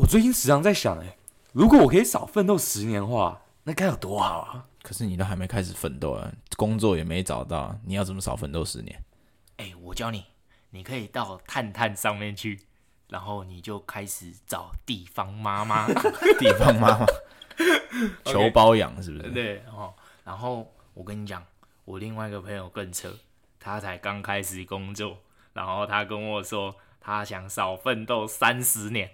我最近时常在想，哎，如果我可以少奋斗十年的话，那该有多好啊！可是你都还没开始奋斗啊，工作也没找到，你要怎么少奋斗十年？哎，我教你，你可以到探探上面去，然后你就开始找地方妈妈，地方妈妈求包养是不是？对哦，然后我跟你讲，我另外一个朋友更扯，他才刚开始工作，然后他跟我说，他想少奋斗三十年。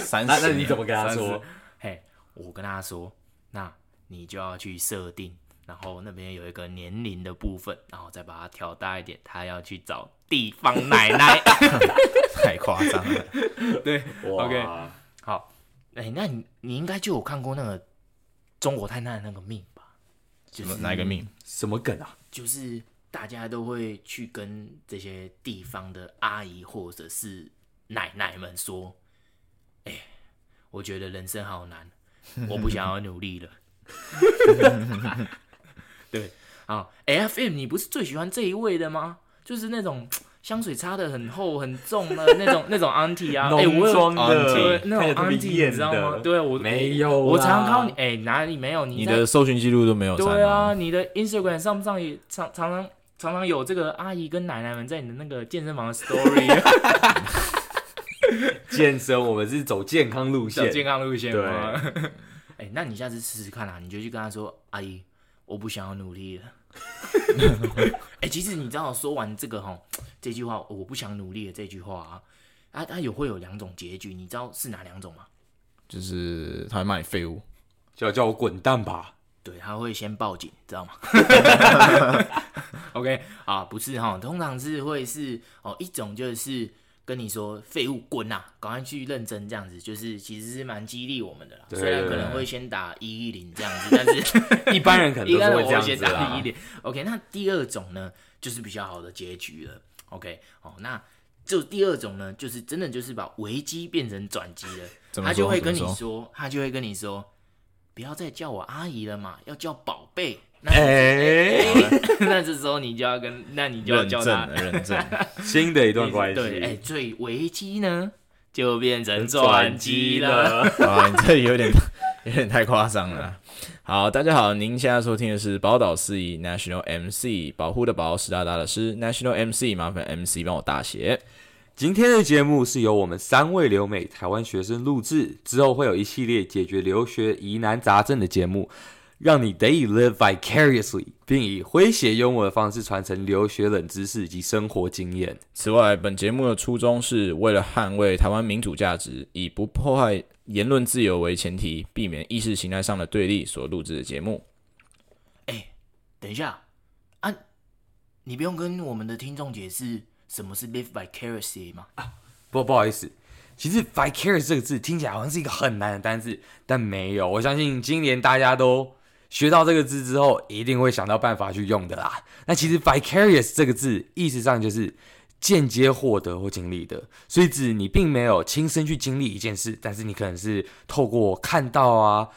三十，那那你怎么跟他说？嘿，我跟他说，那你就要去设定，然后那边有一个年龄的部分，然后再把它调大一点。他要去找地方奶奶，太夸张了。对，OK，好，哎、欸，那你你应该就有看过那个中国太太的那个命吧？就是哪一个命？什么梗啊？就是大家都会去跟这些地方的阿姨或者是奶奶们说。哎、欸，我觉得人生好难，我不想要努力了。对，啊，FM，你不是最喜欢这一位的吗？就是那种香水擦的很厚很重的那种那种 auntie 啊，浓妆的、欸、那种 auntie，你知道吗？对，我没有，我常常看你，哎、欸，哪里没有？你，你的搜寻记录都没有？对啊，你的 Instagram 上不上也常常常常常有这个阿姨跟奶奶们在你的那个健身房的 story。健身，我们是走健康路线，健康路线。对，哎、欸，那你下次试试看啊，你就去跟他说：“阿姨，我不想要努力了。”哎、欸，其实你知道，说完这个哈，这句话“我不想努力了”这句话啊，他他有会有两种结局，你知道是哪两种吗？就是他会骂你废物，叫叫我滚蛋吧。对，他会先报警，知道吗？OK 啊，不是哈，通常是会是哦，一种就是。跟你说废物滚呐，赶快去认真这样子，就是其实是蛮激励我们的啦。虽然可能会先打一一零这样子，但是 一般人可能都是会这样子先打一一零。OK，那第二种呢，就是比较好的结局了。OK，哦，那就第二种呢，就是真的就是把危机变成转机了。他就会跟你说，他就会跟你说，不要再叫我阿姨了嘛，要叫宝贝。哎、欸，那这时候你就要跟，那你就要叫他认证，认证 新的一段关系。对，哎、欸，最危机呢，就变成转机了。啊，你这有点有点太夸张了。好，大家好，您现在收听的是宝岛司仪 National MC，保护的保，湿哒哒的湿 National MC，麻烦 MC 帮我大写。今天的节目是由我们三位留美台湾学生录制，之后会有一系列解决留学疑难杂症的节目。让你得以 live vicariously，并以诙谐幽默的方式传承留学冷知识及生活经验。此外，本节目的初衷是为了捍卫台湾民主价值，以不破坏言论自由为前提，避免意识形态上的对立所录制的节目。哎，等一下啊，你不用跟我们的听众解释什么是 live vicariously 吗？啊，不，不好意思。其实 vicarious 这个字听起来好像是一个很难的单字，但没有。我相信今年大家都。学到这个字之后，一定会想到办法去用的啦。那其实 vicarious 这个字，意思上就是间接获得或经历的，所以指你并没有亲身去经历一件事，但是你可能是透过看到啊。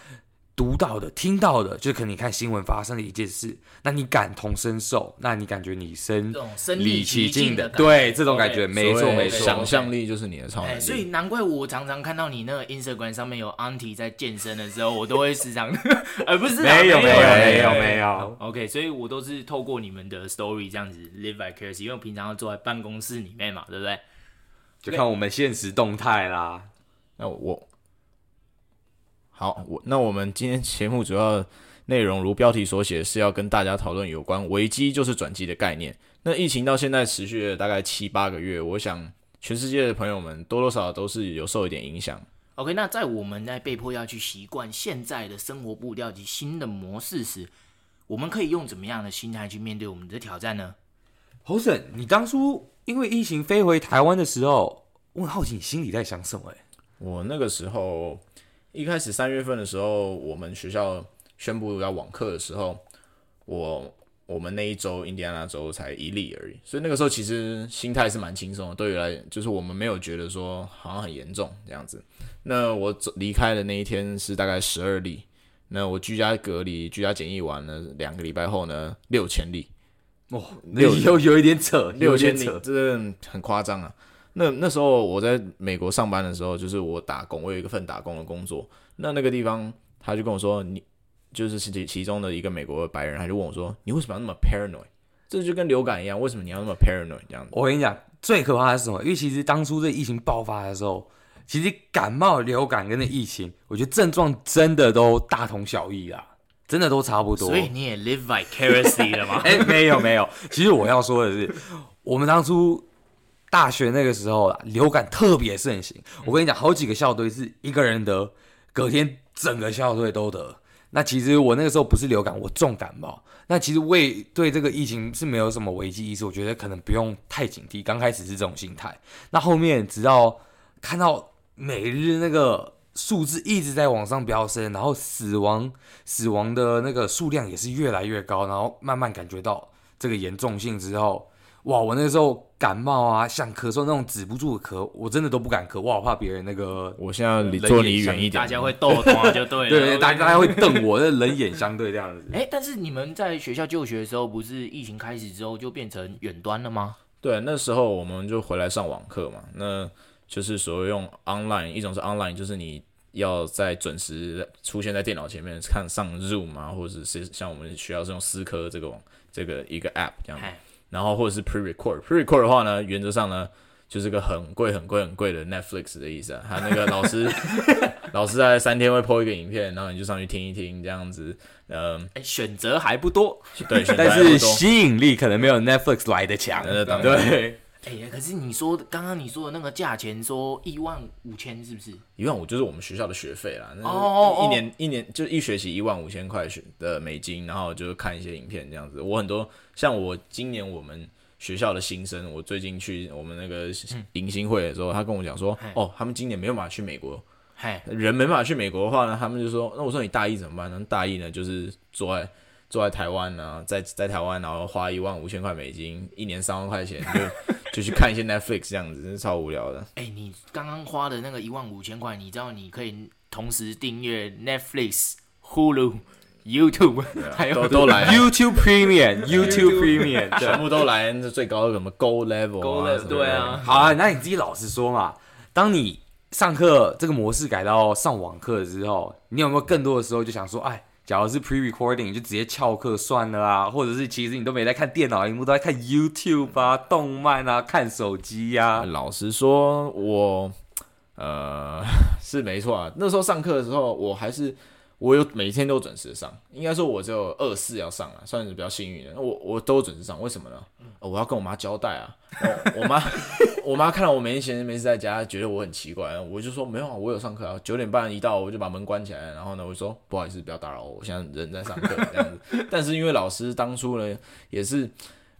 读到的、听到的，就可能你看新闻发生的一件事，那你感同身受，那你感觉你身身临其境的，对这种感觉，没错没错，想象力就是你的超能力。欸，所以难怪我常常看到你那个 Instagram 上面有 Auntie 在健身的时候，我都会时常，而不是没有没有没有没有，OK，所以我都是透过你们的 Story 这样子 live vicariously，因为我平常要坐在办公室里面嘛，对不对？就看我们现实动态啦。那我。好，我那我们今天节目主要内容，如标题所写，是要跟大家讨论有关危机就是转机的概念。那疫情到现在持续了大概七八个月，我想全世界的朋友们多多少少都是有受一点影响。OK，那在我们在被迫要去习惯现在的生活步调及新的模式时，我们可以用怎么样的心态去面对我们的挑战呢？侯婶，你当初因为疫情飞回台湾的时候，我很好奇你心里在想什么？哎，我那个时候。一开始三月份的时候，我们学校宣布要网课的时候，我我们那一周印第安纳州才一例而已，所以那个时候其实心态是蛮轻松的。对于来，就是我们没有觉得说好像很严重这样子。那我走离开的那一天是大概十二例，那我居家隔离、居家检疫完了两个礼拜后呢，六千例，哦，有有有一点扯，六千例，这个很夸张啊。那那时候我在美国上班的时候，就是我打工，我有一个份打工的工作。那那个地方，他就跟我说，你就是其其中的一个美国的白人，他就问我说，你为什么要那么 paranoid？这就跟流感一样，为什么你要那么 paranoid 这样子？我跟你讲，最可怕的是什么？因为其实当初这疫情爆发的时候，其实感冒、流感跟那疫情，我觉得症状真的都大同小异啦，真的都差不多。所以你也 live vicariously 了吗？哎、欸，没有没有。其实我要说的是，我们当初大学那个时候啊，流感特别盛行。我跟你讲，好几个校队是一个人得，隔天整个校队都得。那其实我那个时候不是流感，我重感冒。那其实我也对这个疫情是没有什么危机意识，我觉得可能不用太警惕。刚开始是这种心态，那后面直到看到每日那个数字一直在往上飙升，然后死亡死亡的那个数量也是越来越高，然后慢慢感觉到这个严重性之后。哇！我那时候感冒啊，像咳嗽那种止不住的咳，我真的都不敢咳，我好怕别人那个。我现在离坐离远一点，大家会逗我就对了。对，对，大家大家会瞪我，那冷眼相对这样子。哎、欸，但是你们在学校就学的时候，不是疫情开始之后就变成远端了吗？对，那时候我们就回来上网课嘛，那就是所谓用 online，一种是 online，就是你要在准时出现在电脑前面看上 Zoom 啊，或者是像我们学校是用思科这个网这个一个 app 这样子。然后或者是 pre-record，pre-record 的话呢，原则上呢就是个很贵很贵很贵的 Netflix 的意思啊。他那个老师 老师在三天会 po 一个影片，然后你就上去听一听这样子。嗯，哎，选择还不多，对，但是吸引力可能没有 Netflix 来的强。对，对。哎呀，可是你说刚刚你说的那个价钱，说一万五千是不是？一万五就是我们学校的学费啦。哦一年一年就一学期一万五千块学的美金，然后就是看一些影片这样子。我很多像我今年我们学校的新生，我最近去我们那个迎新会的时候，他跟我讲说，哦，他们今年没有办法去美国。嘿，人没办法去美国的话呢，他们就说，那我说你大一怎么办呢？大一呢就是坐在。坐在台湾呢，在在台湾，然后花一万五千块美金，一年三万块钱，就 就去看一些 Netflix 这样子，真是超无聊的。哎、欸，你刚刚花的那个一万五千块，你知道你可以同时订阅 Netflix、Hulu、YouTube，还有都都来 YouTube Premium、YouTube Premium，全部都来，那最高的什么 Gold Level，, Gold level 对啊。好啊，那你自己老实说嘛，当你上课这个模式改到上网课之后，你有没有更多的时候就想说，哎？假如是 pre-recording，就直接翘课算了啊，或者是其实你都没在看电脑荧幕，都在看 YouTube 啊、动漫啊、看手机呀、老实说，我呃 是没错啊。那时候上课的时候，我还是。我有每天都准时上，应该说我只有二四要上啊，算是比较幸运的。我我都准时上，为什么呢？哦、我要跟我妈交代啊。我妈 我妈看到我每天闲着没事在家，觉得我很奇怪，我就说没有啊，我有上课啊。九点半一到，我就把门关起来，然后呢，我就说不好意思，不要打扰我，我现在人在上课这样子。但是因为老师当初呢，也是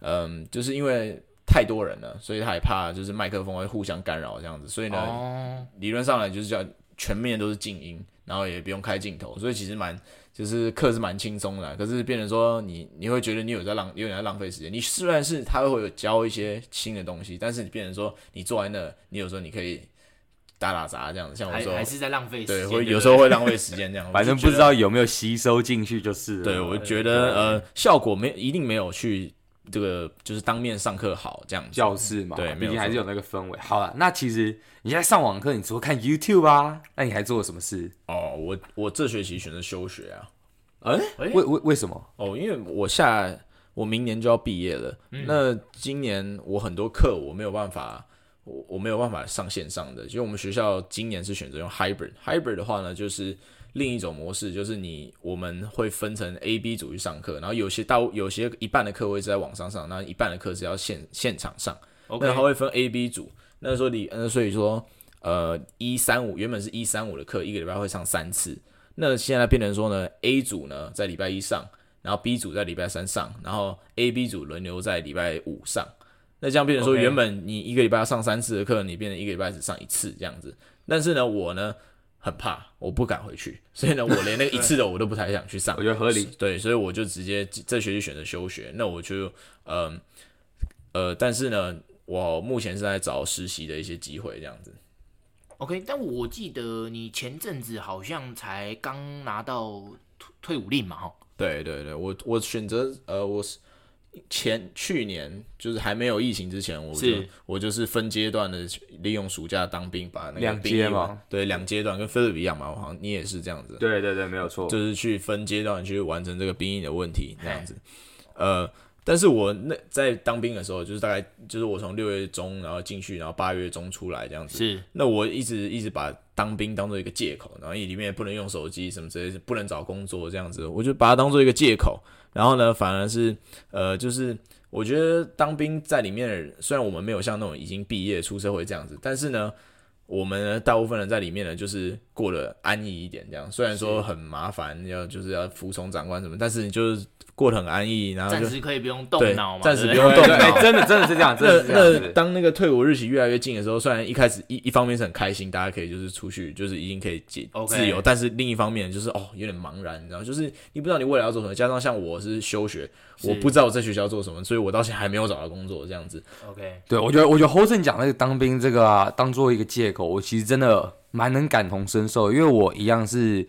嗯，就是因为太多人了，所以他也怕就是麦克风会互相干扰这样子，所以呢，哦、理论上来就是叫全面都是静音。然后也不用开镜头，所以其实蛮就是课是蛮轻松的。可是变成说你你会觉得你有在浪有点在浪费时间。你虽然是他会有教一些新的东西，但是你变成说你坐在那，你有时候你可以打打杂这样子。像我说还，还是在浪费时间。对，会有时候会浪费时间这样。反正不知道有没有吸收进去就是。对，我觉得呃效果没一定没有去。这个就是当面上课好这样教室嘛，对，毕竟还是有那个氛围。好了，那其实你现在上网课，你除了看 YouTube 啊，那你还做了什么事？哦，我我这学期选择休学啊。哎、欸，为为为什么？哦，因为我下我明年就要毕业了，嗯、那今年我很多课我没有办法，我我没有办法上线上的，就我们学校今年是选择用 hybrid。hybrid 的话呢，就是。另一种模式就是你我们会分成 A、B 组去上课，然后有些到有些一半的课会是在网上上，那一半的课是要现现场上。OK，那他会分 A、B 组。那时候你嗯，所以说呃一三五原本是一三五的课，一个礼拜会上三次。那现在变成说呢，A 组呢在礼拜一上，然后 B 组在礼拜三上，然后 A、B 组轮流在礼拜五上。那这样变成说，原本你一个礼拜要上三次的课，你变成一个礼拜只上一次这样子。但是呢，我呢。很怕，我不敢回去，所以呢，我连那个一次的我都不太想去上。我觉得合理，对，所以我就直接这学期选择休学。那我就，呃，呃，但是呢，我目前是在找实习的一些机会，这样子。OK，但我记得你前阵子好像才刚拿到退伍令嘛，哈。对对对，我我选择，呃，我是。前去年就是还没有疫情之前，我就是我就是分阶段的利用暑假当兵，把那个两阶嘛，对，两阶段跟菲律宾一样嘛，我好像你也是这样子。对对对，没有错，就是去分阶段去完成这个兵役的问题这样子。呃，但是我那在当兵的时候，就是大概就是我从六月中然后进去，然后八月中出来这样子。是，那我一直一直把当兵当做一个借口，然后里面也不能用手机什么之类的，不能找工作这样子，我就把它当做一个借口。然后呢，反而是呃，就是我觉得当兵在里面的人，虽然我们没有像那种已经毕业出社会这样子，但是呢，我们呢大部分人在里面呢，就是过得安逸一点这样。虽然说很麻烦，要就是要服从长官什么，但是你就是。过得很安逸，然后暂时可以不用动脑嘛，暂时不用动脑，真的真的是这样。那那当那个退伍日期越来越近的时候，虽然一开始一一方面是很开心，大家可以就是出去，就是已经可以自自由，但是另一方面就是哦有点茫然，你知道，就是你不知道你未来要做什么。加上像我是休学，我不知道我在学校做什么，所以我到现在还没有找到工作这样子。OK，对我觉得我觉得 Hosen 讲那个当兵这个啊，当做一个借口，我其实真的蛮能感同身受，因为我一样是。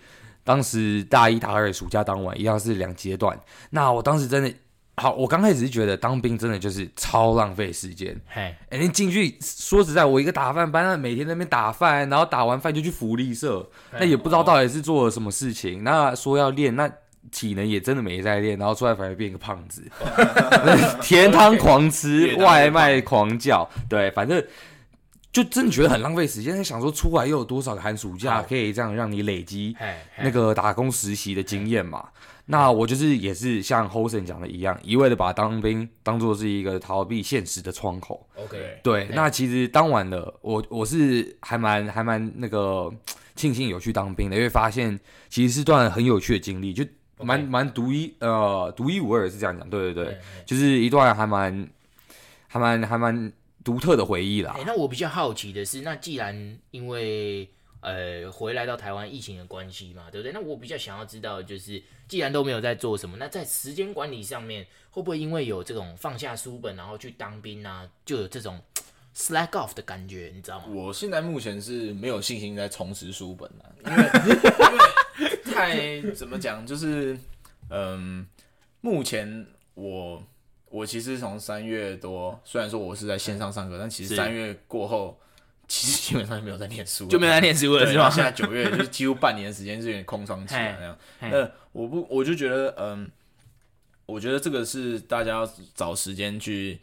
当时大一、大二暑假当完一样是两阶段。那我当时真的好，我刚开始是觉得当兵真的就是超浪费时间。嘿，哎，你进去说实在，我一个打饭班，每天在那边打饭，然后打完饭就去福利社，那也不知道到底是做了什么事情。那说要练，那体能也真的没在练，然后出来反而变一个胖子，甜汤狂吃，外卖狂叫，对，反正。就真的觉得很浪费时间，想说出来又有多少个寒暑假可以这样让你累积那个打工实习的经验嘛？那我就是也是像 Hosen 讲的一样，一味的把当兵当做是一个逃避现实的窗口。OK，对，那其实当晚的我我是还蛮还蛮那个庆幸有去当兵的，因为发现其实是段很有趣的经历，就蛮蛮独一呃独一无二是这样讲，对对对，就是一段还蛮还蛮还蛮。独特的回忆啦。哎、欸，那我比较好奇的是，那既然因为呃回来到台湾疫情的关系嘛，对不对？那我比较想要知道，就是既然都没有在做什么，那在时间管理上面，会不会因为有这种放下书本然后去当兵啊，就有这种 slack off 的感觉，你知道吗？我现在目前是没有信心在重拾书本了，因为因为太怎么讲，就是嗯，目前我。我其实从三月多，虽然说我是在线上上课，但其实三月过后，其实基本上就没有在念书，就没有在念书了，是吧？现在九月就是几乎半年的时间是有点空窗期了那样。那我不，我就觉得，嗯，我觉得这个是大家要找时间去。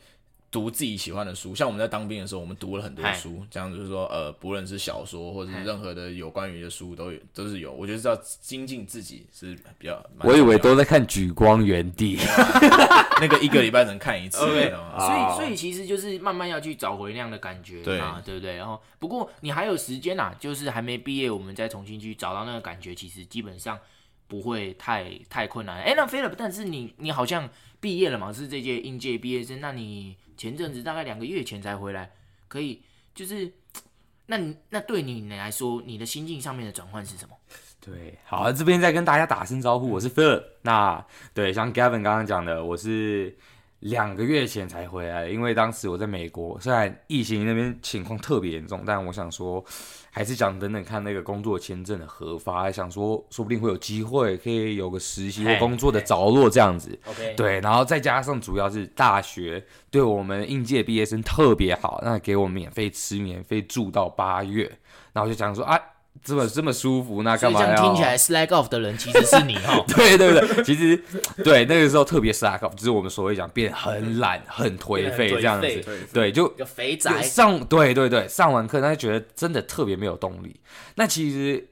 读自己喜欢的书，像我们在当兵的时候，我们读了很多书，这样就是说，呃，不论是小说或者是任何的有关于的书，都有都是有。我觉得是要精进自己是比较。我以为都在看《举光原地》，那个一个礼拜能看一次。所以，所以其实就是慢慢要去找回那样的感觉，对啊，对不对？然后，不过你还有时间呐，就是还没毕业，我们再重新去找到那个感觉，其实基本上不会太太困难。哎，那菲勒，但是你你好像毕业了嘛？是这届应届毕业生，那你？前阵子大概两个月前才回来，可以就是，那你那对你来说，你的心境上面的转换是什么？对，好，这边再跟大家打声招呼，我是菲尔。那对，像 Gavin 刚刚讲的，我是两个月前才回来，因为当时我在美国，虽然疫情那边情况特别严重，但我想说。还是想等等看那个工作签证的核发，还想说说不定会有机会可以有个实习或工作的着落这样子。OK，对，然后再加上主要是大学对我们应届毕业生特别好，那给我们免费吃、免费住到八月，然后就讲说啊。这么这么舒服，那干嘛要？这样听起来 slack off 的人其实是你 哈。对对对，其实对那个时候特别 slack off，就是我们所谓讲变很懒、很颓废这样子。对，就有肥宅上，对对对，上完课他就觉得真的特别没有动力。那其实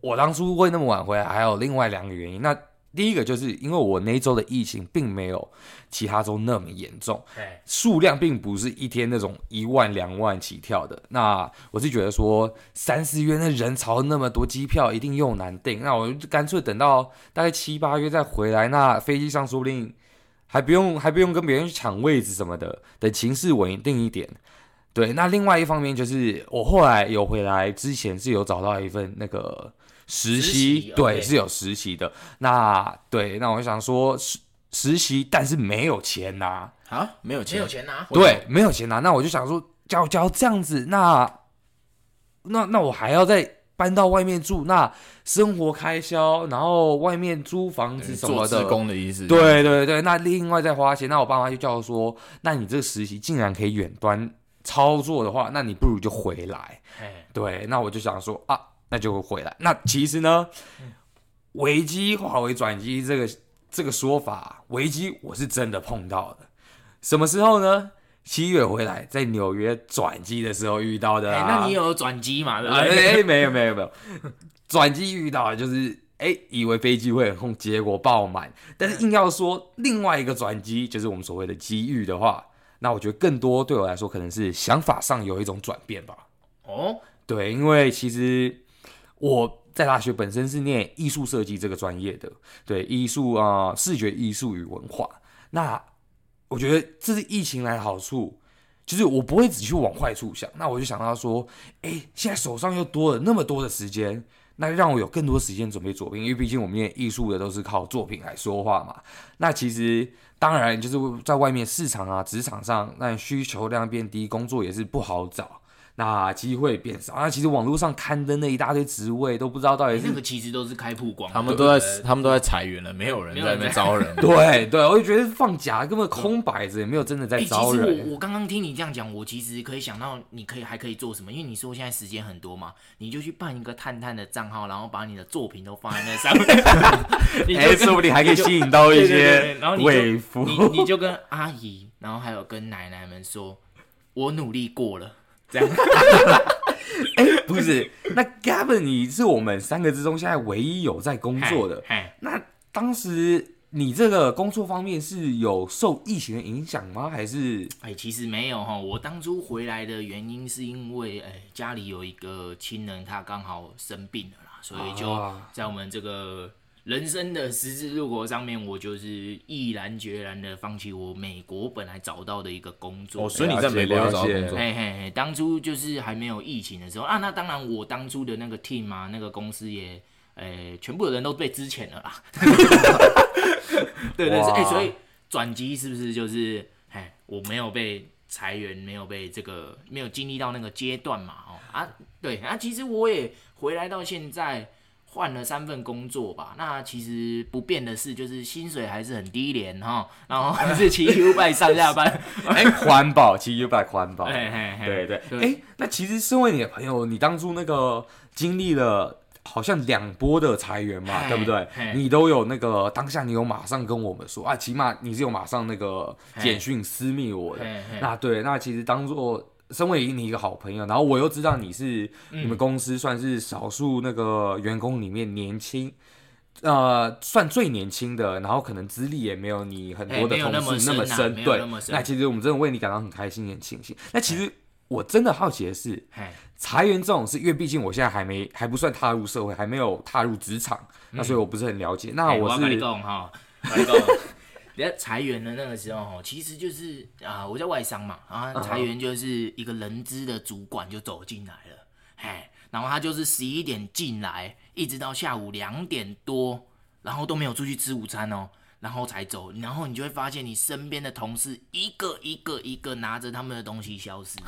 我当初会那么晚回来，还有另外两个原因。那第一个就是因为我那周的疫情并没有其他州那么严重，数量并不是一天那种一万两万起跳的。那我是觉得说三四月那人潮那么多，机票一定又难订，那我就干脆等到大概七八月再回来。那飞机上说不定还不用 还不用跟别人去抢位置什么的，等情势稳定一点。对，那另外一方面就是我后来有回来之前是有找到一份那个。实习，对、okay. 是有实习的，那对，那我想说实实习，但是没有钱拿啊，没有钱，没有钱拿，对，没有钱拿，那我就想说，教教这样子，那那那我还要再搬到外面住，那生活开销，然后外面租房子什么的，工的意思。对对对，那另外再花钱，那我爸妈就叫我说，那你这个实习竟然可以远端操作的话，那你不如就回来。对，那我就想说啊，那就会回来。那其实呢，危机化为转机这个这个说法，危机我是真的碰到的。什么时候呢？七月回来，在纽约转机的时候遇到的、啊。那你有转机嘛？对不对？哎、欸，没有没有没有，转机遇到的就是哎、欸，以为飞机会很空，结果爆满。但是硬要说另外一个转机，就是我们所谓的机遇的话，那我觉得更多对我来说，可能是想法上有一种转变吧。哦，对，因为其实我在大学本身是念艺术设计这个专业的，对，艺术啊、视觉艺术与文化，那。我觉得这是疫情来的好处，就是我不会只去往坏处想。那我就想到说，哎，现在手上又多了那么多的时间，那让我有更多时间准备作品。因为毕竟我们念艺术的都是靠作品来说话嘛。那其实当然就是在外面市场啊、职场上，那需求量变低，工作也是不好找。那机会变少，那其实网络上刊登的一大堆职位都不知道到底是、欸、那个，其实都是开曝光，他们都在他们都在裁员了，没有人在那边招人。对对，我就觉得放假根本空摆着，也没有真的在招人。欸、其实我我刚刚听你这样讲，我其实可以想到你可以还可以做什么，因为你说现在时间很多嘛，你就去办一个探探的账号，然后把你的作品都放在那上面，哎，说不定还可以吸引到一些 伪服。你你就跟阿姨，然后还有跟奶奶们说，我努力过了。这样，哎、欸，不是，那 Gavin，你是我们三个之中现在唯一有在工作的。那当时你这个工作方面是有受疫情的影响吗？还是？哎，其实没有哈。我当初回来的原因是因为，哎，家里有一个亲人，他刚好生病了啦，所以就在我们这个。人生的十字路口上面，我就是毅然决然的放弃我美国本来找到的一个工作。哦，所以你在美国找到工作？嘿嘿嘿，当初就是还没有疫情的时候啊。那当然，我当初的那个 team 啊，那个公司也，诶、欸，全部的人都被支遣了啦。对 对对，哎、欸，所以转机是不是就是，哎，我没有被裁员，没有被这个，没有经历到那个阶段嘛？哦啊，对啊，其实我也回来到现在。换了三份工作吧，那其实不变的是，就是薪水还是很低廉哈，然后还是骑 U bike 上下班，哎、欸，环保骑 U bike 环保，嘿嘿嘿对对对，哎、欸，那其实身为你的朋友，你当初那个经历了好像两波的裁员嘛，对不对？你都有那个当下，你有马上跟我们说啊，起码你是有马上那个简讯私密我的，那对，那其实当做。身为你一个好朋友，然后我又知道你是你们公司算是少数那个员工里面年轻，嗯、呃，算最年轻的，然后可能资历也没有你很多的同事那么深，对，那其实我们真的为你感到很开心、很庆幸。那其实我真的好奇的是，裁员这种事，因为毕竟我现在还没还不算踏入社会，还没有踏入职场，那所以我不是很了解。那我是。在裁员的那个时候，其实就是啊，我在外商嘛，啊，裁员就是一个人资的主管就走进来了，嘿，然后他就是十一点进来，一直到下午两点多，然后都没有出去吃午餐哦，然后才走，然后你就会发现你身边的同事一个一个一个拿着他们的东西消失，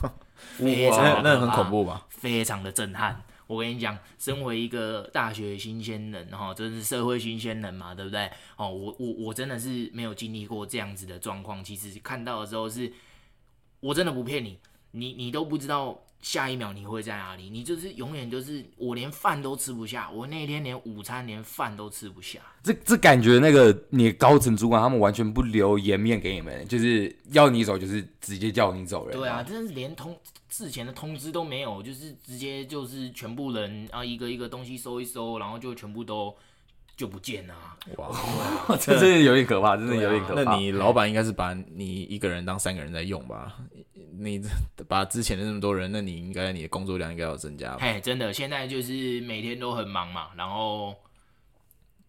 非常那很恐怖吧？非常的震撼。我跟你讲，身为一个大学新鲜人，哈，真是社会新鲜人嘛，对不对？哦，我我我真的是没有经历过这样子的状况。其实看到的时候是，我真的不骗你，你你都不知道下一秒你会在哪里，你就是永远就是我连饭都吃不下，我那天连午餐连饭都吃不下。这这感觉那个你高层主管他们完全不留颜面给你们，就是要你走就是直接叫你走人。对啊，真是连通。事前的通知都没有，就是直接就是全部人啊，一个一个东西收一收，然后就全部都就不见了。哇，这真的有点可怕，真的有点可怕。那你老板应该是把你一个人当三个人在用吧？你把之前的那么多人，那你应该你的工作量应该要增加吧？嘿，真的，现在就是每天都很忙嘛，然后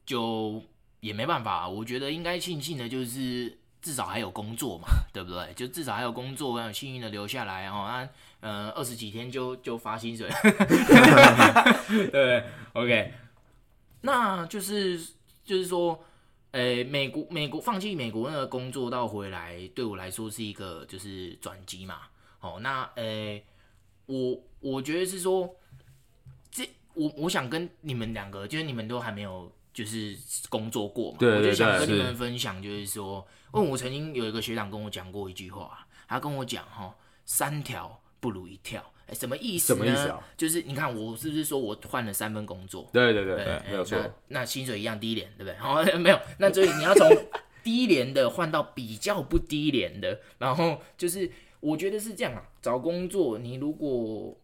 就也没办法。我觉得应该庆幸的就是至少还有工作嘛，对不对？就至少还有工作，很幸运的留下来哦。啊呃，二十几天就就发薪水，对，OK，那就是就是说，诶、欸，美国美国放弃美国那个工作到回来，对我来说是一个就是转机嘛。哦，那诶、欸，我我觉得是说，这我我想跟你们两个，就是你们都还没有就是工作过嘛，我就想跟你们分享，就是说，因为我曾经有一个学长跟我讲过一句话，他跟我讲哈，三条不如一条。什么意思呢？什么意思啊？就是你看我是不是说我换了三份工作？对对对对，对没有错。那薪水一样低廉，对不对？好，没有。那所以你要从低廉的换到比较不低廉的，然后就是我觉得是这样啊。找工作，你如果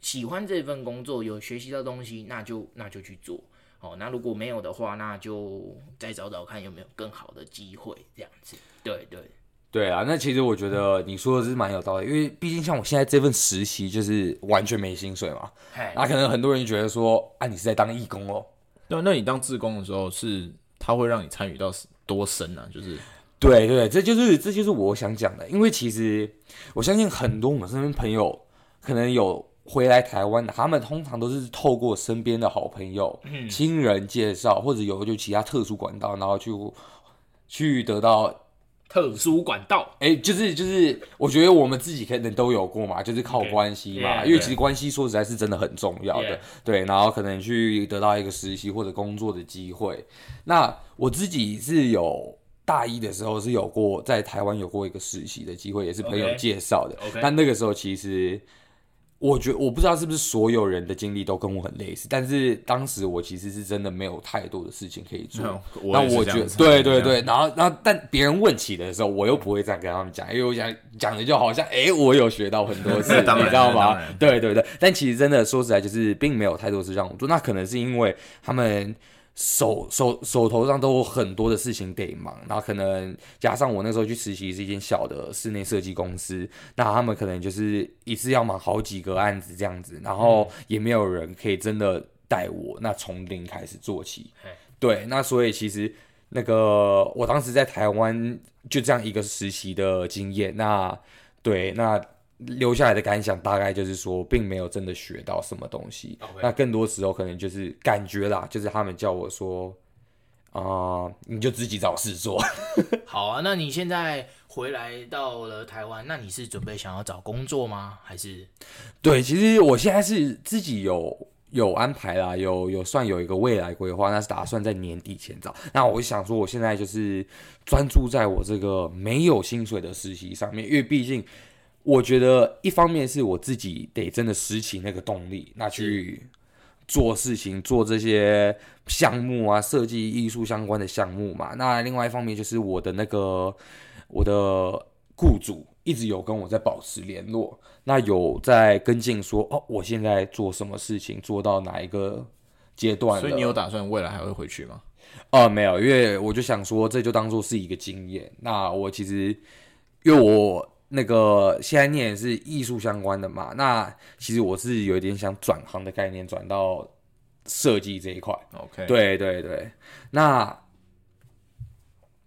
喜欢这份工作，有学习到东西，那就那就去做。哦，那如果没有的话，那就再找找看有没有更好的机会，这样子。对对。对啊，那其实我觉得你说的是蛮有道理，因为毕竟像我现在这份实习就是完全没薪水嘛，那可能很多人觉得说，啊，你是在当义工哦。那那你当志工的时候，是他会让你参与到多深呢？就是，对对，这就是这就是我想讲的，因为其实我相信很多我们身边朋友可能有回来台湾的，他们通常都是透过身边的好朋友、亲人介绍，或者有就其他特殊管道，然后去去得到。特殊管道，哎、欸，就是就是，我觉得我们自己可能都有过嘛，就是靠关系嘛，okay. yeah, 因为其实关系说实在是真的很重要的.对，然后可能去得到一个实习或者工作的机会。那我自己是有大一的时候是有过在台湾有过一个实习的机会，也是朋友介绍的，okay. Okay. 但那个时候其实。我觉得我不知道是不是所有人的经历都跟我很类似，但是当时我其实是真的没有太多的事情可以做。那我觉得，对对对，然后然后但别人问起的时候，我又不会这样跟他们讲，因为我想讲的就好像，哎，我有学到很多事，你知道吗？对对对，但其实真的说实在，就是并没有太多事让我做。那可能是因为他们。手手手头上都有很多的事情得忙，然后可能加上我那时候去实习是一间小的室内设计公司，那他们可能就是一次要忙好几个案子这样子，然后也没有人可以真的带我，那从零开始做起。对，那所以其实那个我当时在台湾就这样一个实习的经验，那对那。留下来的感想大概就是说，并没有真的学到什么东西。那更多时候可能就是感觉啦，就是他们叫我说，啊、呃，你就自己找事做。好啊，那你现在回来到了台湾，那你是准备想要找工作吗？还是？对，其实我现在是自己有有安排啦，有有算有一个未来规划，那是打算在年底前找。那我想说，我现在就是专注在我这个没有薪水的实习上面，因为毕竟。我觉得一方面是我自己得真的拾起那个动力，那去做事情，做这些项目啊，设计艺术相关的项目嘛。那另外一方面就是我的那个我的雇主一直有跟我在保持联络，那有在跟进说哦，我现在做什么事情，做到哪一个阶段。所以你有打算未来还会回去吗？哦，没有，因为我就想说这就当做是一个经验。那我其实因为我。那个现在念的是艺术相关的嘛，那其实我是有一点想转行的概念，转到设计这一块。OK，对对对，那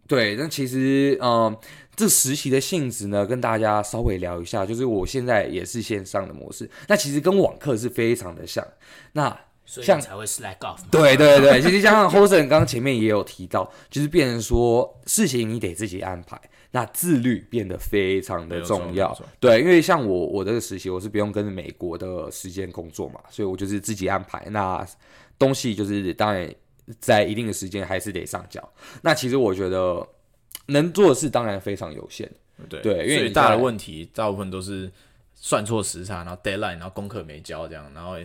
对，那其实嗯，这实习的性质呢，跟大家稍微聊一下，就是我现在也是线上的模式，那其实跟网课是非常的像。那像才会 slack off。对对对，其实加上 Hosen 刚刚前面也有提到，就是变成说事情你得自己安排。那自律变得非常的重要，对，因为像我我这个实习，我是不用跟美国的时间工作嘛，所以我就是自己安排。那东西就是当然在一定的时间还是得上交。那其实我觉得能做的事当然非常有限，对，对，因为最大的问题大部分都是算错时差，然后 deadline，然后功课没交这样，然后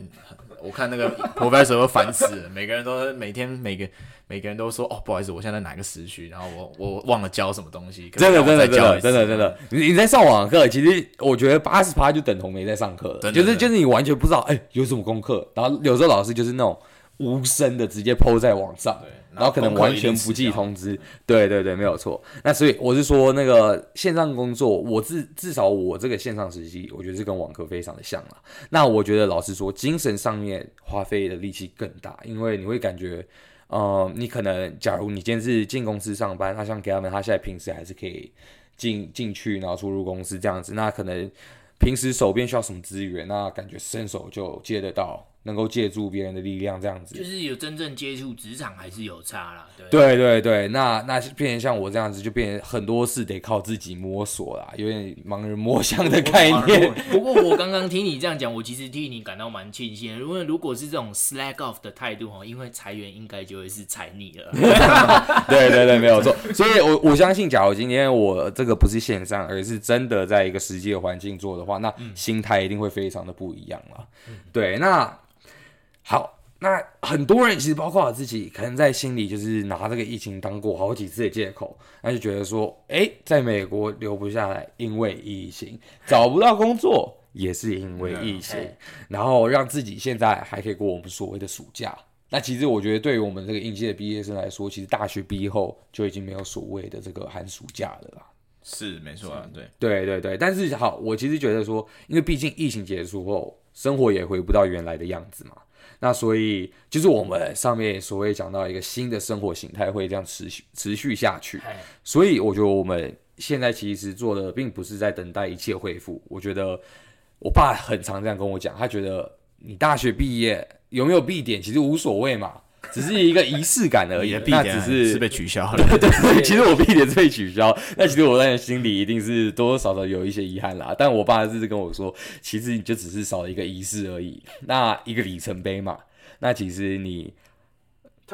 我看那个 professor 都烦死了，每个人都每天每个。每个人都说哦，不好意思，我现在在哪个时区，然后我我忘了交什么东西。真的真的真的真的真的，你你在上网课，其实我觉得八十趴就等同没在上课了，就是就是你完全不知道哎、欸、有什么功课，然后有时候老师就是那种无声的直接 po 在网上，然后可能完全不记通知。对对对，没有错。那所以我是说那个线上工作，我至至少我这个线上实习，我觉得是跟网课非常的像了。那我觉得老实说，精神上面花费的力气更大，因为你会感觉。呃，你可能，假如你今天是进公司上班，他像给他们，他现在平时还是可以进进去，然后出入公司这样子。那可能平时手边需要什么资源，那感觉伸手就接得到，能够借助别人的力量这样子。就是有真正接触职场还是有差啦，对。对对对，那那变成像我这样子，就变成很多事得靠自己摸索啦，有点盲人摸象的概 念。不过我刚刚听你这样讲，我其实替你感到蛮庆幸，因为如果是这种 slack off 的态度哈，因为裁员应该就会是裁你了。对对对，没有错。所以我我相信，假如今天我这个不是线上，而是真的在一个实际的环境做的话，那心态一定会非常的不一样了。嗯、对，那好。那很多人其实包括我自己，可能在心里就是拿这个疫情当过好几次的借口，那就觉得说，哎，在美国留不下来，因为疫情；找不到工作，也是因为疫情。然后让自己现在还可以过我们所谓的暑假。那其实我觉得，对于我们这个应届的毕业生来说，其实大学毕业后就已经没有所谓的这个寒暑假了啦。是没错啊，对，对对对。但是好，我其实觉得说，因为毕竟疫情结束后，生活也回不到原来的样子嘛。那所以就是我们上面所谓讲到一个新的生活形态会这样持续持续下去，所以我觉得我们现在其实做的并不是在等待一切恢复。我觉得我爸很常这样跟我讲，他觉得你大学毕业有没有毕点其实无所谓嘛。只是一个仪式感而已，那只是是被取消了。对对 对，其实我毕业是被取消，那其实我在心里一定是多多少少有一些遗憾啦。但我爸就是跟我说，其实你就只是少了一个仪式而已，那一个里程碑嘛。那其实你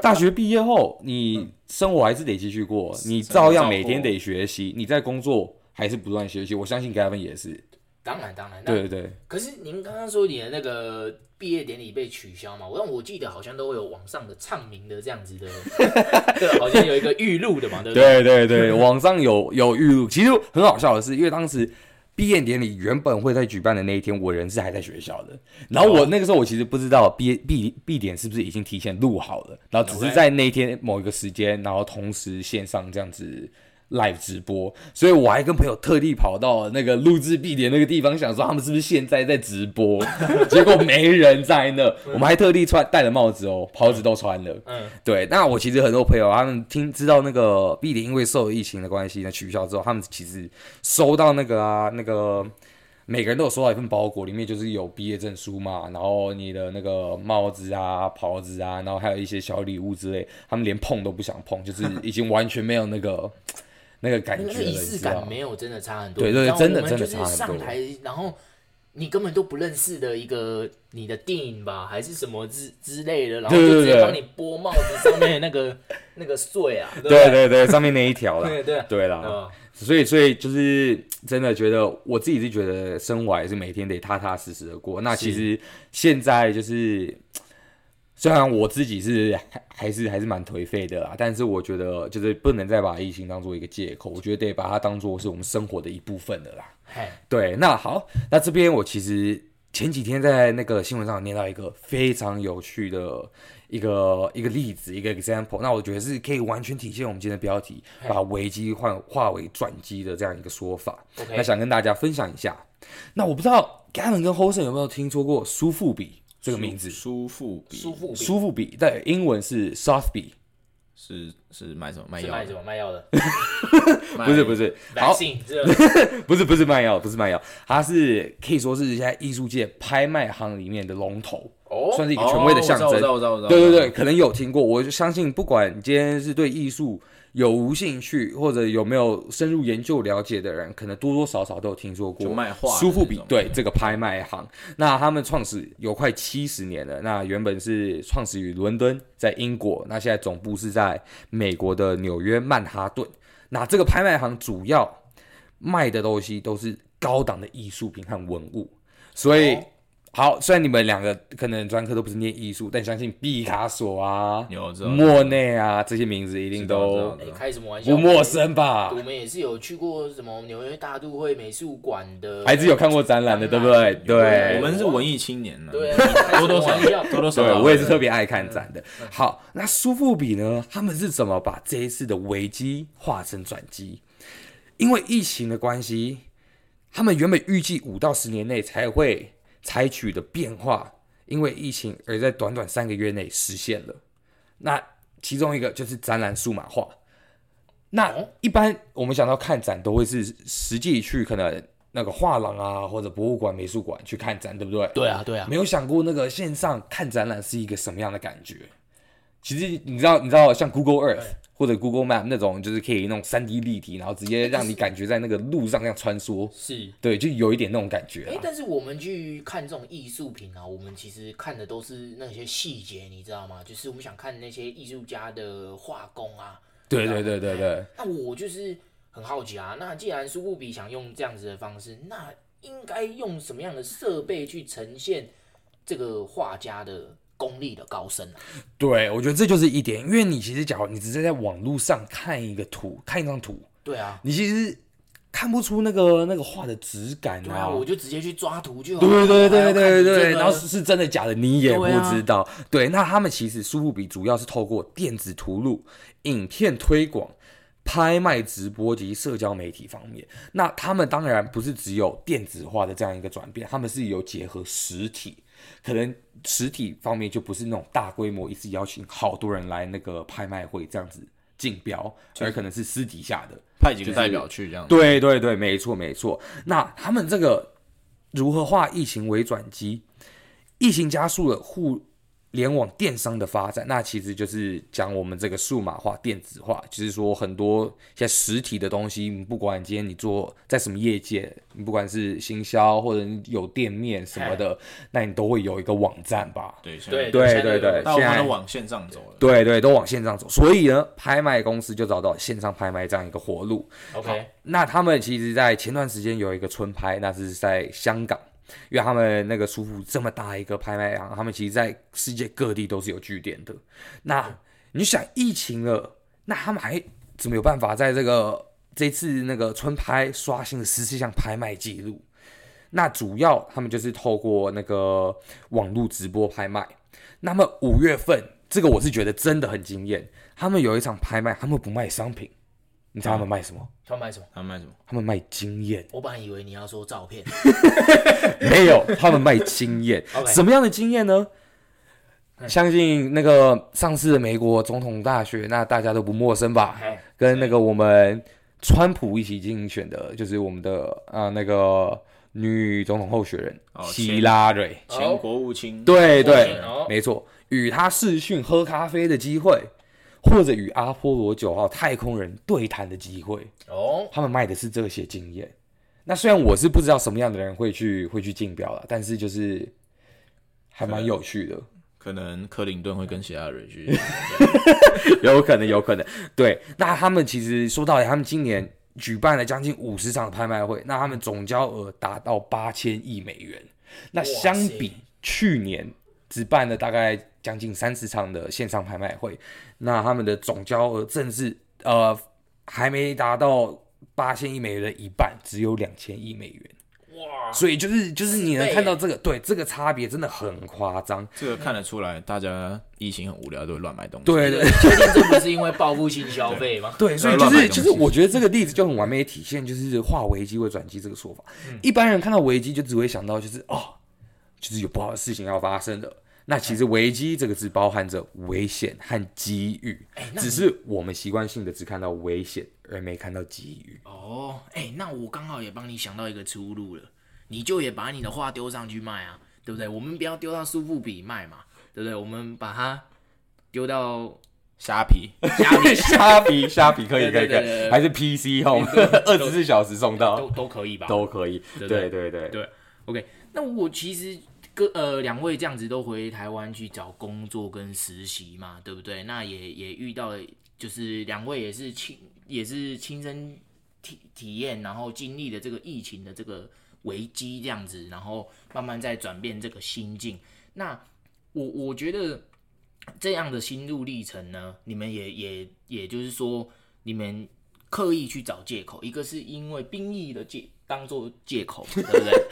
大学毕业后，你生活还是得继续过，你照样每天得学习，你在工作还是不断学习。我相信 Gavin 也是。当然当然，对对对。可是您刚刚说你的那个毕业典礼被取消嘛？我让我记得好像都会有网上的唱名的这样子的，对，好像有一个预录的嘛，对不对？对对对，网上有有预录。其实很好笑的是，因为当时毕业典礼原本会在举办的那一天，我人是还在学校的。然后我那个时候我其实不知道毕业毕毕典是不是已经提前录好了，然后只是在那一天某一个时间，然后同时线上这样子。Live 直播，所以我还跟朋友特地跑到那个录制毕典那个地方，想说他们是不是现在在直播，结果没人在那。我们还特地穿戴了帽子哦，袍子都穿了。嗯，对。那我其实很多朋友他们听知道那个毕典因为受疫情的关系呢取消之后，他们其实收到那个啊那个每个人都有收到一份包裹，里面就是有毕业证书嘛，然后你的那个帽子啊、袍子啊，然后还有一些小礼物之类，他们连碰都不想碰，就是已经完全没有那个。那个感觉，那仪式感没有真的差很多。对对，真的真的差很多。上台，然后你根本都不认识的一个你的电影吧，还是什么之之类的，然后就直接帮你剥帽子上面那个 那个穗啊。对对对，上面那一条了。对对对了，所以所以就是真的觉得，我自己是觉得生活还是每天得踏踏实实的过。那其实现在就是。虽然我自己是还还是还是蛮颓废的啦，但是我觉得就是不能再把疫情当做一个借口，我觉得得把它当做是我们生活的一部分的啦。嘿对，那好，那这边我其实前几天在那个新闻上念到一个非常有趣的一个一个例子，一个 example，那我觉得是可以完全体现我们今天的标题，把危机换化为转机的这样一个说法。那想跟大家分享一下。那我不知道 Gavin 跟 Hosen 有没有听说过苏富比？这个名字，苏富比，苏富比，苏富比，对，英文是 Sotheby，是是卖什么？卖药？卖什么？卖药的？不 是不是，好，不是不是卖药，不是卖药，它是可以说是现在艺术界拍卖行里面的龙头，算是一个权威的象征。对对对，可能有听过，我就相信，不管你今天是对艺术。有无兴趣或者有没有深入研究了解的人，可能多多少少都有听说过苏富比，对这个拍卖行。那他们创始有快七十年了。那原本是创始于伦敦，在英国。那现在总部是在美国的纽约曼哈顿。那这个拍卖行主要卖的东西都是高档的艺术品和文物，所以。哦好，虽然你们两个可能专科都不是念艺术，但相信毕卡索啊、莫内啊这些名字一定都开什么玩笑？不陌生吧？我们也是有去过什么纽约大都会美术馆的，还是有看过展览的，对不对？对，我们是文艺青年呢，对，多多少少，多多少少，我也是特别爱看展的。好，那苏富比呢？他们是怎么把这一次的危机化成转机？因为疫情的关系，他们原本预计五到十年内才会。采取的变化，因为疫情而在短短三个月内实现了。那其中一个就是展览数码化。那一般我们想到看展，都会是实际去可能那个画廊啊，或者博物馆、美术馆去看展，对不对？对啊，对啊。没有想过那个线上看展览是一个什么样的感觉？其实你知道，你知道像 Google Earth 或者 Google Map 那种，就是可以那种三 D 立体，然后直接让你感觉在那个路上这样穿梭。是，对，就有一点那种感觉。哎，但是我们去看这种艺术品啊，我们其实看的都是那些细节，你知道吗？就是我们想看那些艺术家的画工啊。对对对对对。那我就是。很好奇啊，那既然苏富比想用这样子的方式，那应该用什么样的设备去呈现这个画家的功力的高深啊？对，我觉得这就是一点，因为你其实假如你只是在网络上看一个图，看一张图，对啊，你其实看不出那个那个画的质感啊。啊我就直接去抓图就好。对对对对对对，然后是是真的假的你也不知道。对，啊、对，那他们其实苏富比主要是透过电子图录、影片推广。拍卖、直播及社交媒体方面，那他们当然不是只有电子化的这样一个转变，他们是有结合实体，可能实体方面就不是那种大规模一次邀请好多人来那个拍卖会这样子竞标，而可能是私底下的派几个代表去这样子。对对对，没错没错。那他们这个如何化疫情为转机？疫情加速了互。联网电商的发展，那其实就是讲我们这个数码化、电子化，就是说很多现在实体的东西，不管今天你做在什么业界，你不管是行销或者有店面什么的，那你都会有一个网站吧？对对对对对，现在都往线上走了。对对，都往线上走，所以呢，拍卖公司就找到线上拍卖这样一个活路。OK，那他们其实，在前段时间有一个春拍，那是在香港。因为他们那个苏富这么大一个拍卖行，他们其实在世界各地都是有据点的。那你想疫情了，那他们还怎么有办法在这个这次那个春拍刷新了十四项拍卖记录？那主要他们就是透过那个网络直播拍卖。那么五月份这个我是觉得真的很惊艳，他们有一场拍卖，他们不卖商品。你知道他们卖什么？他们卖什么？他们卖什么？他们卖经验。我本来以为你要说照片，没有，他们卖经验。什么样的经验呢？相信那个上次的美国总统大选，那大家都不陌生吧？跟那个我们川普一起竞选的，就是我们的啊那个女总统候选人希拉蕊，前国务卿。对对，没错，与他视讯喝咖啡的机会。或者与阿波罗九号太空人对谈的机会哦，他们卖的是这些经验。那虽然我是不知道什么样的人会去会去竞标了，但是就是还蛮有趣的。可能克林顿会跟其他人去，有可能，有可能。对，那他们其实说到底，他们今年举办了将近五十场拍卖会，那他们总交额达到八千亿美元。那相比去年只办了大概。将近三十场的线上拍卖会，那他们的总交额正是呃还没达到八千亿美元的一半，只有两千亿美元。哇！所以就是就是你能看到这个对这个差别真的很夸张。这个看得出来，大家疫情很无聊，都会乱买东西。对对，确定这不是因为报复性消费吗？对，所以就是就是我觉得这个例子就很完美的体现，就是化危机为转机这个说法。嗯、一般人看到危机就只会想到就是哦，就是有不好的事情要发生的。那其实“危机”这个字包含着危险和机遇，只是我们习惯性的只看到危险，而没看到机遇。哦，哎，那我刚好也帮你想到一个出路了，你就也把你的画丢上去卖啊，对不对？我们不要丢到苏富比卖嘛，对不对？我们把它丢到虾皮，虾皮，虾皮，虾皮可以，可以，可以，还是 PC 后二十四小时送到，都都可以吧？都可以，对对对对。OK，那我其实。各呃，两位这样子都回台湾去找工作跟实习嘛，对不对？那也也遇到了，就是两位也是亲也是亲身体体验，然后经历了这个疫情的这个危机这样子，然后慢慢在转变这个心境。那我我觉得这样的心路历程呢，你们也也也就是说，你们刻意去找借口，一个是因为兵役的借。当做借口，对不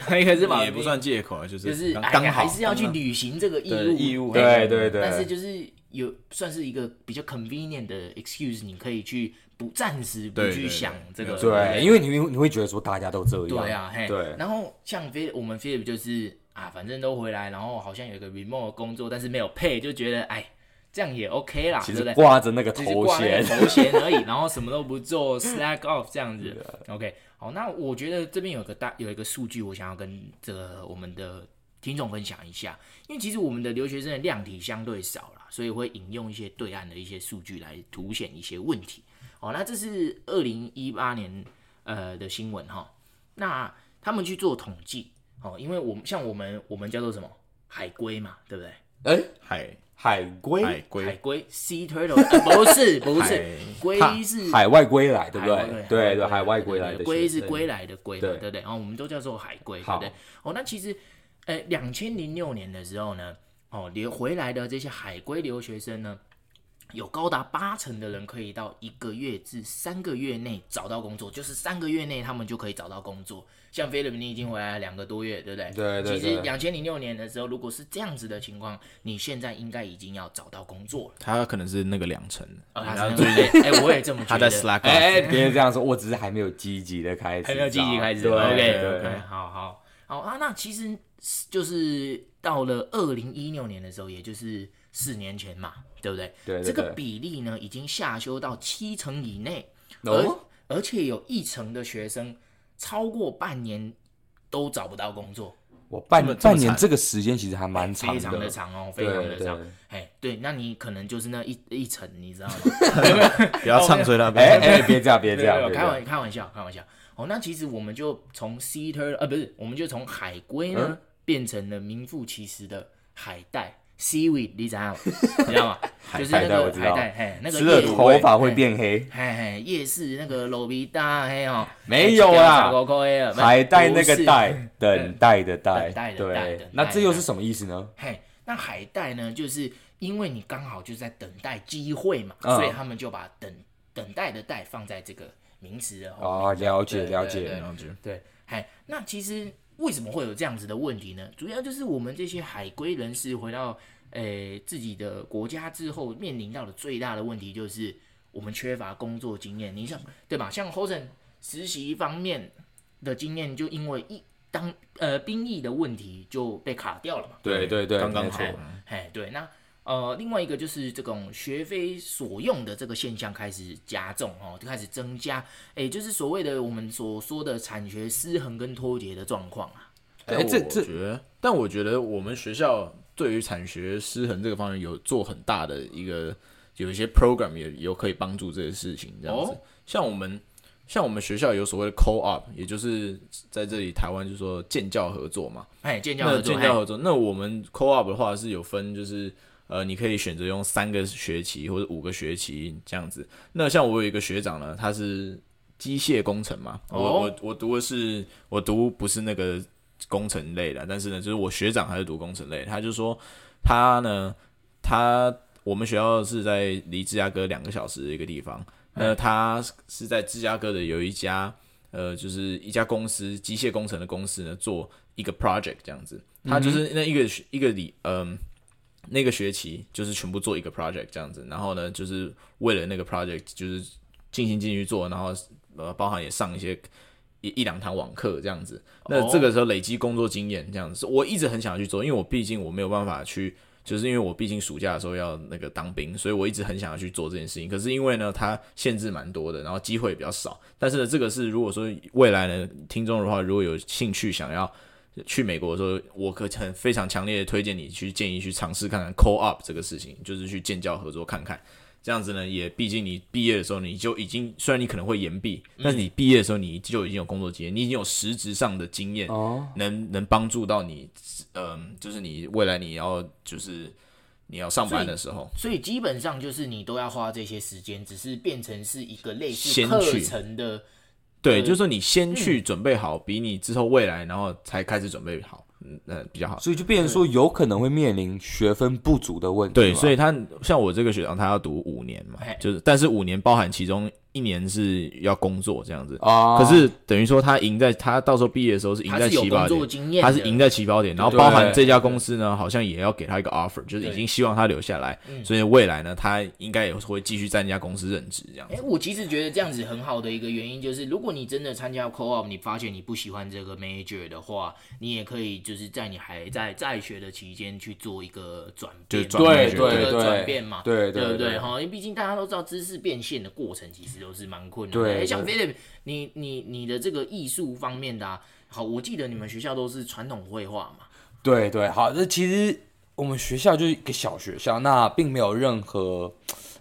对？一个是把也不算借口啊，就是就是刚好还是要去履行这个义务，义务，对对对。但是就是有算是一个比较 convenient 的 excuse，你可以去不暂时不去想这个，对，因为你你会觉得说大家都这样，对啊，嘿，对。然后像菲我们 Philip 就是啊，反正都回来，然后好像有一个 remote 工作，但是没有 pay，就觉得哎，这样也 OK 啦，其实挂着那个头衔，头衔而已，然后什么都不做，slack off 这样子，OK。好，那我觉得这边有个大有一个数据，我想要跟这个我们的听众分享一下，因为其实我们的留学生的量体相对少啦，所以会引用一些对岸的一些数据来凸显一些问题。好，那这是二零一八年呃的新闻哈，那他们去做统计。哦，因为我们像我们，我们叫做什么海归嘛，对不对？哎、欸，海。海龟，海龟，海龟，sea turtle，呃、不是，不是，龟是海外归来，对不对？对对对，海外归来的龟是归来的龟，对。对对？然后我们都叫做海龟，对不对？哦，那其实，呃，两千零六年的时候呢，哦，留回来的这些海归留学生呢。有高达八成的人可以到一个月至三个月内找到工作，就是三个月内他们就可以找到工作。像菲律宾，你已经回来两个多月，对不对？对对对。其实两千零六年的时候，如果是这样子的情况，你现在应该已经要找到工作了。他可能是那个两成。哦，他是哎，我也这么 觉得。他在 Slack。哎，别人这样说，我只是还没有积极的开始。还没有积极开始。对 OK OK，好好好啊。那其实就是到了二零一六年的时候，也就是四年前嘛。对不对？对，对，对，这个比例呢，已经下修到七成以内，而而且有一成的学生超过半年都找不到工作。我半半年这个时间其实还蛮长的，非常的长哦，非常的长。哎，对，那你可能就是那一一成，你知道吗？不要唱衰了，哎哎，别这样，别这样，开玩开玩笑，开玩笑。哦，那其实我们就从 sea turtle 呃，不是，我们就从海龟呢变成了名副其实的海带。Seaweed，你知道吗？你知道吗？就是那个海带，嘿，那个吃了头发会变黑。嘿嘿，夜市那个路边摊，嘿哦，没有啦，海带那个带，等待的待，对，那这又是什么意思呢？嘿，那海带呢，就是因为你刚好就在等待机会嘛，所以他们就把等等待的待放在这个名词的后面。哦，了解了解了解。对，嘿，那其实。为什么会有这样子的问题呢？主要就是我们这些海归人士回到诶、欸、自己的国家之后，面临到的最大的问题就是我们缺乏工作经验。你想对吧？像 Hosen 实习方面的经验，就因为一当呃兵役的问题就被卡掉了嘛。对对对，刚刚好。哎，对，那。呃，另外一个就是这种学非所用的这个现象开始加重哦，就开始增加，哎，就是所谓的我们所说的产学失衡跟脱节的状况啊。哎，这这，但我觉得我们学校对于产学失衡这个方面有做很大的一个，有一些 program 也有可以帮助这些事情这样子。哦、像我们像我们学校有所谓的 co-op，也就是在这里台湾就说建教合作嘛。哎，建教合作，建教合作。那我们 co-op 的话是有分就是。呃，你可以选择用三个学期或者五个学期这样子。那像我有一个学长呢，他是机械工程嘛，我我我读的是我读不是那个工程类的，但是呢，就是我学长还是读工程类，他就说他呢，他我们学校是在离芝加哥两个小时的一个地方，那他是在芝加哥的有一家呃，就是一家公司机械工程的公司呢，做一个 project 这样子，他就是那一个一个里嗯。呃那个学期就是全部做一个 project 这样子，然后呢，就是为了那个 project 就是尽心尽力做，然后呃，包含也上一些一一两堂网课这样子。那这个时候累积工作经验这样子，我一直很想去做，因为我毕竟我没有办法去，就是因为我毕竟暑假的时候要那个当兵，所以我一直很想要去做这件事情。可是因为呢，它限制蛮多的，然后机会也比较少。但是呢，这个是如果说未来呢，听众的话，如果有兴趣想要。去美国的时候，我可很非常强烈的推荐你去建议去尝试看看 call up 这个事情，就是去建教合作看看。这样子呢，也毕竟你毕业的时候你就已经，虽然你可能会延毕，但是你毕业的时候你就已经有工作经验，你已经有实质上的经验，哦能能帮助到你，嗯、呃，就是你未来你要就是你要上班的时候，所以，基本上就是你都要花这些时间，只是变成是一个类似课程的。对，就是说你先去准备好，比你之后未来，然后才开始准备好，嗯，呃，比较好。所以就变成说，有可能会面临学分不足的问题。对，所以他像我这个学长，他要读五年嘛，就是，但是五年包含其中。一年是要工作这样子，哦、可是等于说他赢在他到时候毕业的时候是赢在起跑点，他是赢在起跑点，然后包含这家公司呢，好像也要给他一个 offer，就是已经希望他留下来，所以未来呢，他应该也会继续在那家公司任职这样子。哎，我其实觉得这样子很好的一个原因就是，如果你真的参加 co-op，你发现你不喜欢这个 major 的话，你也可以就就是在你还在在学的期间去做一个转变，对对对，转变嘛，对对对？哈，因为毕竟大家都知道知识变现的过程其实都是蛮困难的。对，像 Philip，你你你的这个艺术方面的，啊，好，我记得你们学校都是传统绘画嘛。对对，好，那其实我们学校就是一个小学校，那并没有任何。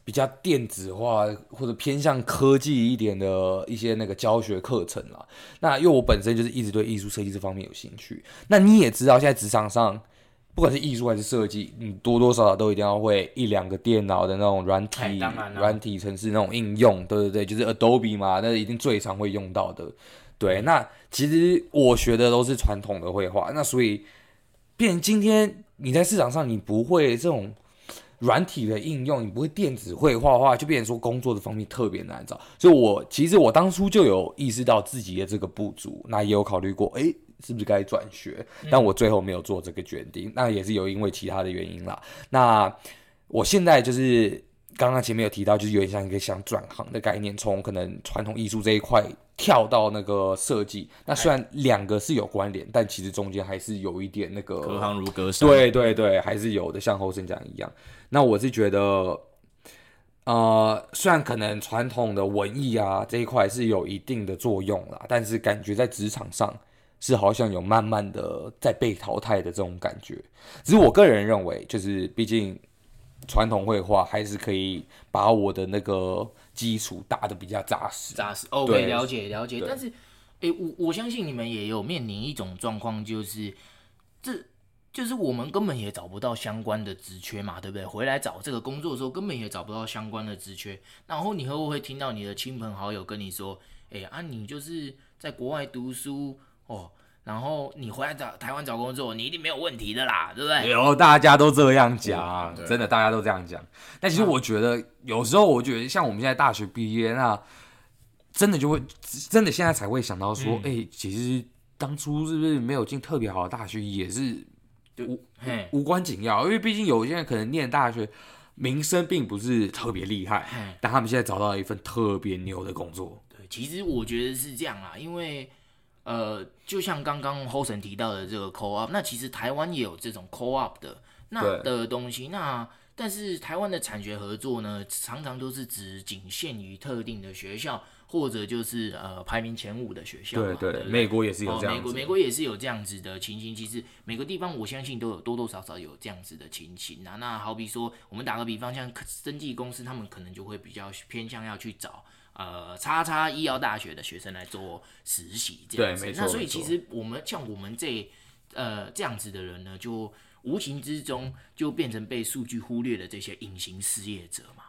比较电子化或者偏向科技一点的一些那个教学课程啦。那因为我本身就是一直对艺术设计这方面有兴趣。那你也知道，现在职场上不管是艺术还是设计，你多多少少都一定要会一两个电脑的那种软体、软体程式那种应用。对对对，就是 Adobe 嘛，那一定最常会用到的。对，那其实我学的都是传统的绘画，那所以，变今天你在市场上你不会这种。软体的应用，你不会电子绘画的话，就变成说工作的方面特别难找。所以我其实我当初就有意识到自己的这个不足，那也有考虑过，哎、欸，是不是该转学？但我最后没有做这个决定，那也是有因为其他的原因啦。那我现在就是刚刚前面有提到，就是有点像一个想转行的概念，从可能传统艺术这一块跳到那个设计。那虽然两个是有关联，但其实中间还是有一点那个隔行如隔山。对对对，还是有的，像后生讲一样。那我是觉得，呃，虽然可能传统的文艺啊这一块是有一定的作用啦，但是感觉在职场上是好像有慢慢的在被淘汰的这种感觉。只是我个人认为，就是毕竟传统绘画还是可以把我的那个基础打的比较扎实。扎实，OK，对了解了解。但是，诶，我我相信你们也有面临一种状况，就是这。就是我们根本也找不到相关的职缺嘛，对不对？回来找这个工作的时候，根本也找不到相关的职缺。然后你会不会听到你的亲朋好友跟你说：“哎啊，你就是在国外读书哦，然后你回来找台湾找工作，你一定没有问题的啦，对不对？”有，大家都这样讲，真的，大家都这样讲。但其实我觉得，有时候我觉得，像我们现在大学毕业，那真的就会真的现在才会想到说：“哎、嗯，其实当初是不是没有进特别好的大学，也是。”无无关紧要，因为毕竟有些人可能念大学，名声并不是特别厉害，但他们现在找到了一份特别牛的工作。对，其实我觉得是这样啦，因为呃，就像刚刚 Hosen 提到的这个 Co-op，那其实台湾也有这种 Co-op 的那的东西。那但是台湾的产学合作呢，常常都是只仅限于特定的学校。或者就是呃排名前五的学校，对对，对，美国也是有这样美国美国也是有这样子的情形。其实每个地方我相信都有多多少少有这样子的情形啊。那好比说，我们打个比方，像生技公司，他们可能就会比较偏向要去找呃叉叉医药大学的学生来做实习这样子。对，没错。那所以其实我们像我们这呃这样子的人呢，就无形之中就变成被数据忽略的这些隐形失业者嘛。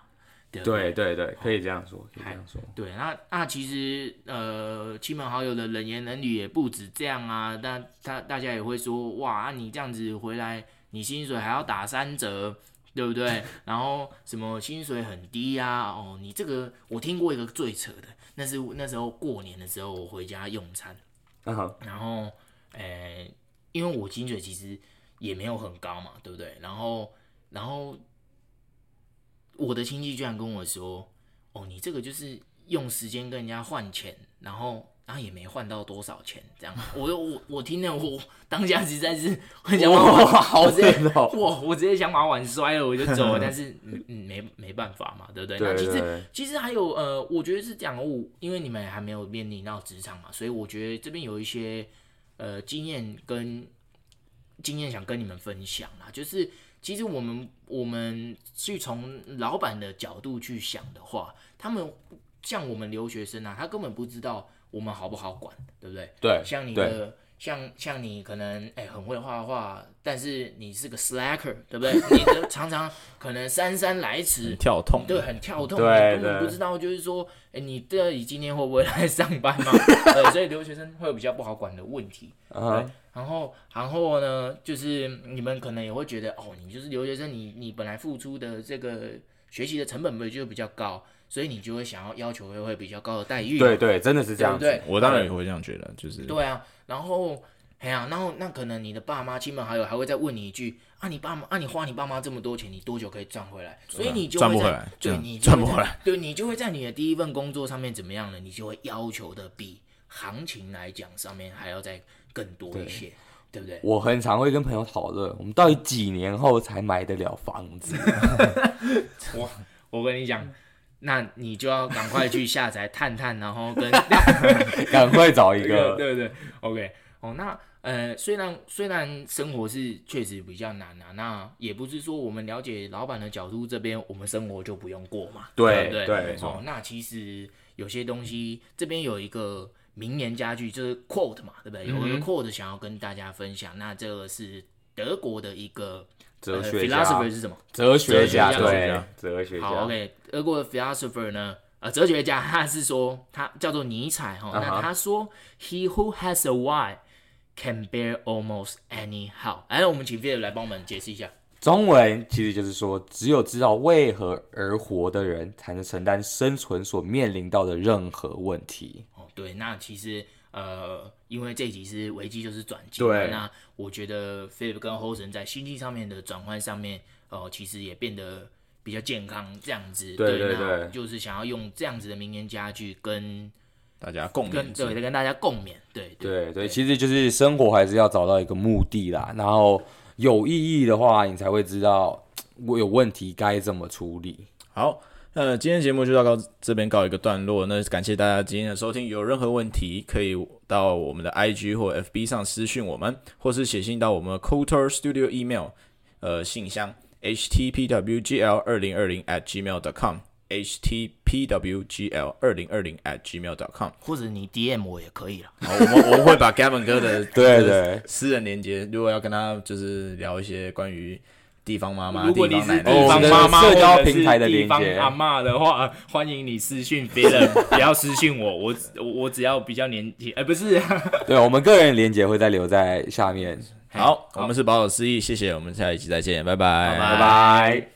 对对对，可以这样说，可以这样说。对，那那其实呃，亲朋好友的冷言冷语也不止这样啊。但他大家也会说，哇，你这样子回来，你薪水还要打三折，对不对？然后什么薪水很低呀？哦，你这个我听过一个最扯的，那是那时候过年的时候我回家用餐，然后诶，因为我薪水其实也没有很高嘛，对不对？然后然后。我的亲戚居然跟我说：“哦，你这个就是用时间跟人家换钱，然后然后也没换到多少钱，这样。我”我我我听了，我当下实在是很想把碗，好直接哇，我直接想把碗摔了，我就走了。但是没没办法嘛，对不对？那其实其实还有呃，我觉得是这样，我因为你们还没有面临到职场嘛，所以我觉得这边有一些呃经验跟经验想跟你们分享啦，就是。其实我们我们去从老板的角度去想的话，他们像我们留学生啊，他根本不知道我们好不好管，对不对？对。像你的，像像你可能哎很会画画，但是你是个 slacker，对不对？你的常常可能姗姗来迟，跳痛，对，很跳痛，对，根本不知道就是说，哎，你到底今天会不会来上班嘛？对，所以留学生会有比较不好管的问题。啊、uh。然后，然后呢，就是你们可能也会觉得，哦，你就是留学生，你你本来付出的这个学习的成本不就比较高，所以你就会想要要求会会比较高的待遇。对对，真的是这样子。对，我当然也会这样觉得，就是。对啊，然后，哎呀，然后那可能你的爸妈、亲朋好友还会再问你一句，啊，你爸妈，啊，你花你爸妈这么多钱，你多久可以赚回来？所以你就赚不回来，对，你赚不回来，对，你就会在你的第一份工作上面怎么样呢？你就会要求的比行情来讲上面还要再更多一些。对不对？我很常会跟朋友讨论，我们到底几年后才买得了房子？我我跟你讲，那你就要赶快去下载探探，然后跟 赶快找一个，对不对？OK，哦，那。呃，虽然虽然生活是确实比较难啊，那也不是说我们了解老板的角度这边，我们生活就不用过嘛。对对对。哦，那其实有些东西这边有一个名言佳句，就是 quote 嘛，对不对？有一个 quote 想要跟大家分享，嗯、那这个是德国的一个哲学家、呃、philosopher 是什么？哲学家，哲学家对，哲学家。好，OK，俄国的 philosopher 呢，呃，哲学家 他是说他叫做尼采哈，那他说、uh. He who has a why。Can bear almost anyhow。哎，我们请 Philip 来帮我们解释一下。中文其实就是说，只有知道为何而活的人，才能承担生存所面临到的任何问题。哦，对，那其实呃，因为这一集是危机就是转机，对。那我觉得 Philip 跟 Hosen 在心境上面的转换上面，呃，其实也变得比较健康，这样子。对对对。就是想要用这样子的名言佳句跟。大家共勉，对，跟大家共勉，对，对，对，对，其实就是生活还是要找到一个目的啦，然后有意义的话，你才会知道我有问题该怎么处理。好，那今天节目就到告这边告一个段落，那感谢大家今天的收听，有任何问题可以到我们的 IG 或 FB 上私讯我们，或是写信到我们 Culture Studio email 呃信箱 htpwgl 二零二零 at gmail.com。htpwgl 二零二零 at gmail dot com，或者你 DM 我也可以了。好，我们我们会把 Gavin 哥的 对对私人连接，如果要跟他就是聊一些关于地方妈妈、如果你是地方妈妈社交平台的地方阿妈的话，欢迎你私讯别人，不要私讯我，我我只要比较年轻，哎，不是，对，我们个人连接会再留在下面。好，我们是保守思议，谢谢，我们下一期再见，拜拜，拜拜。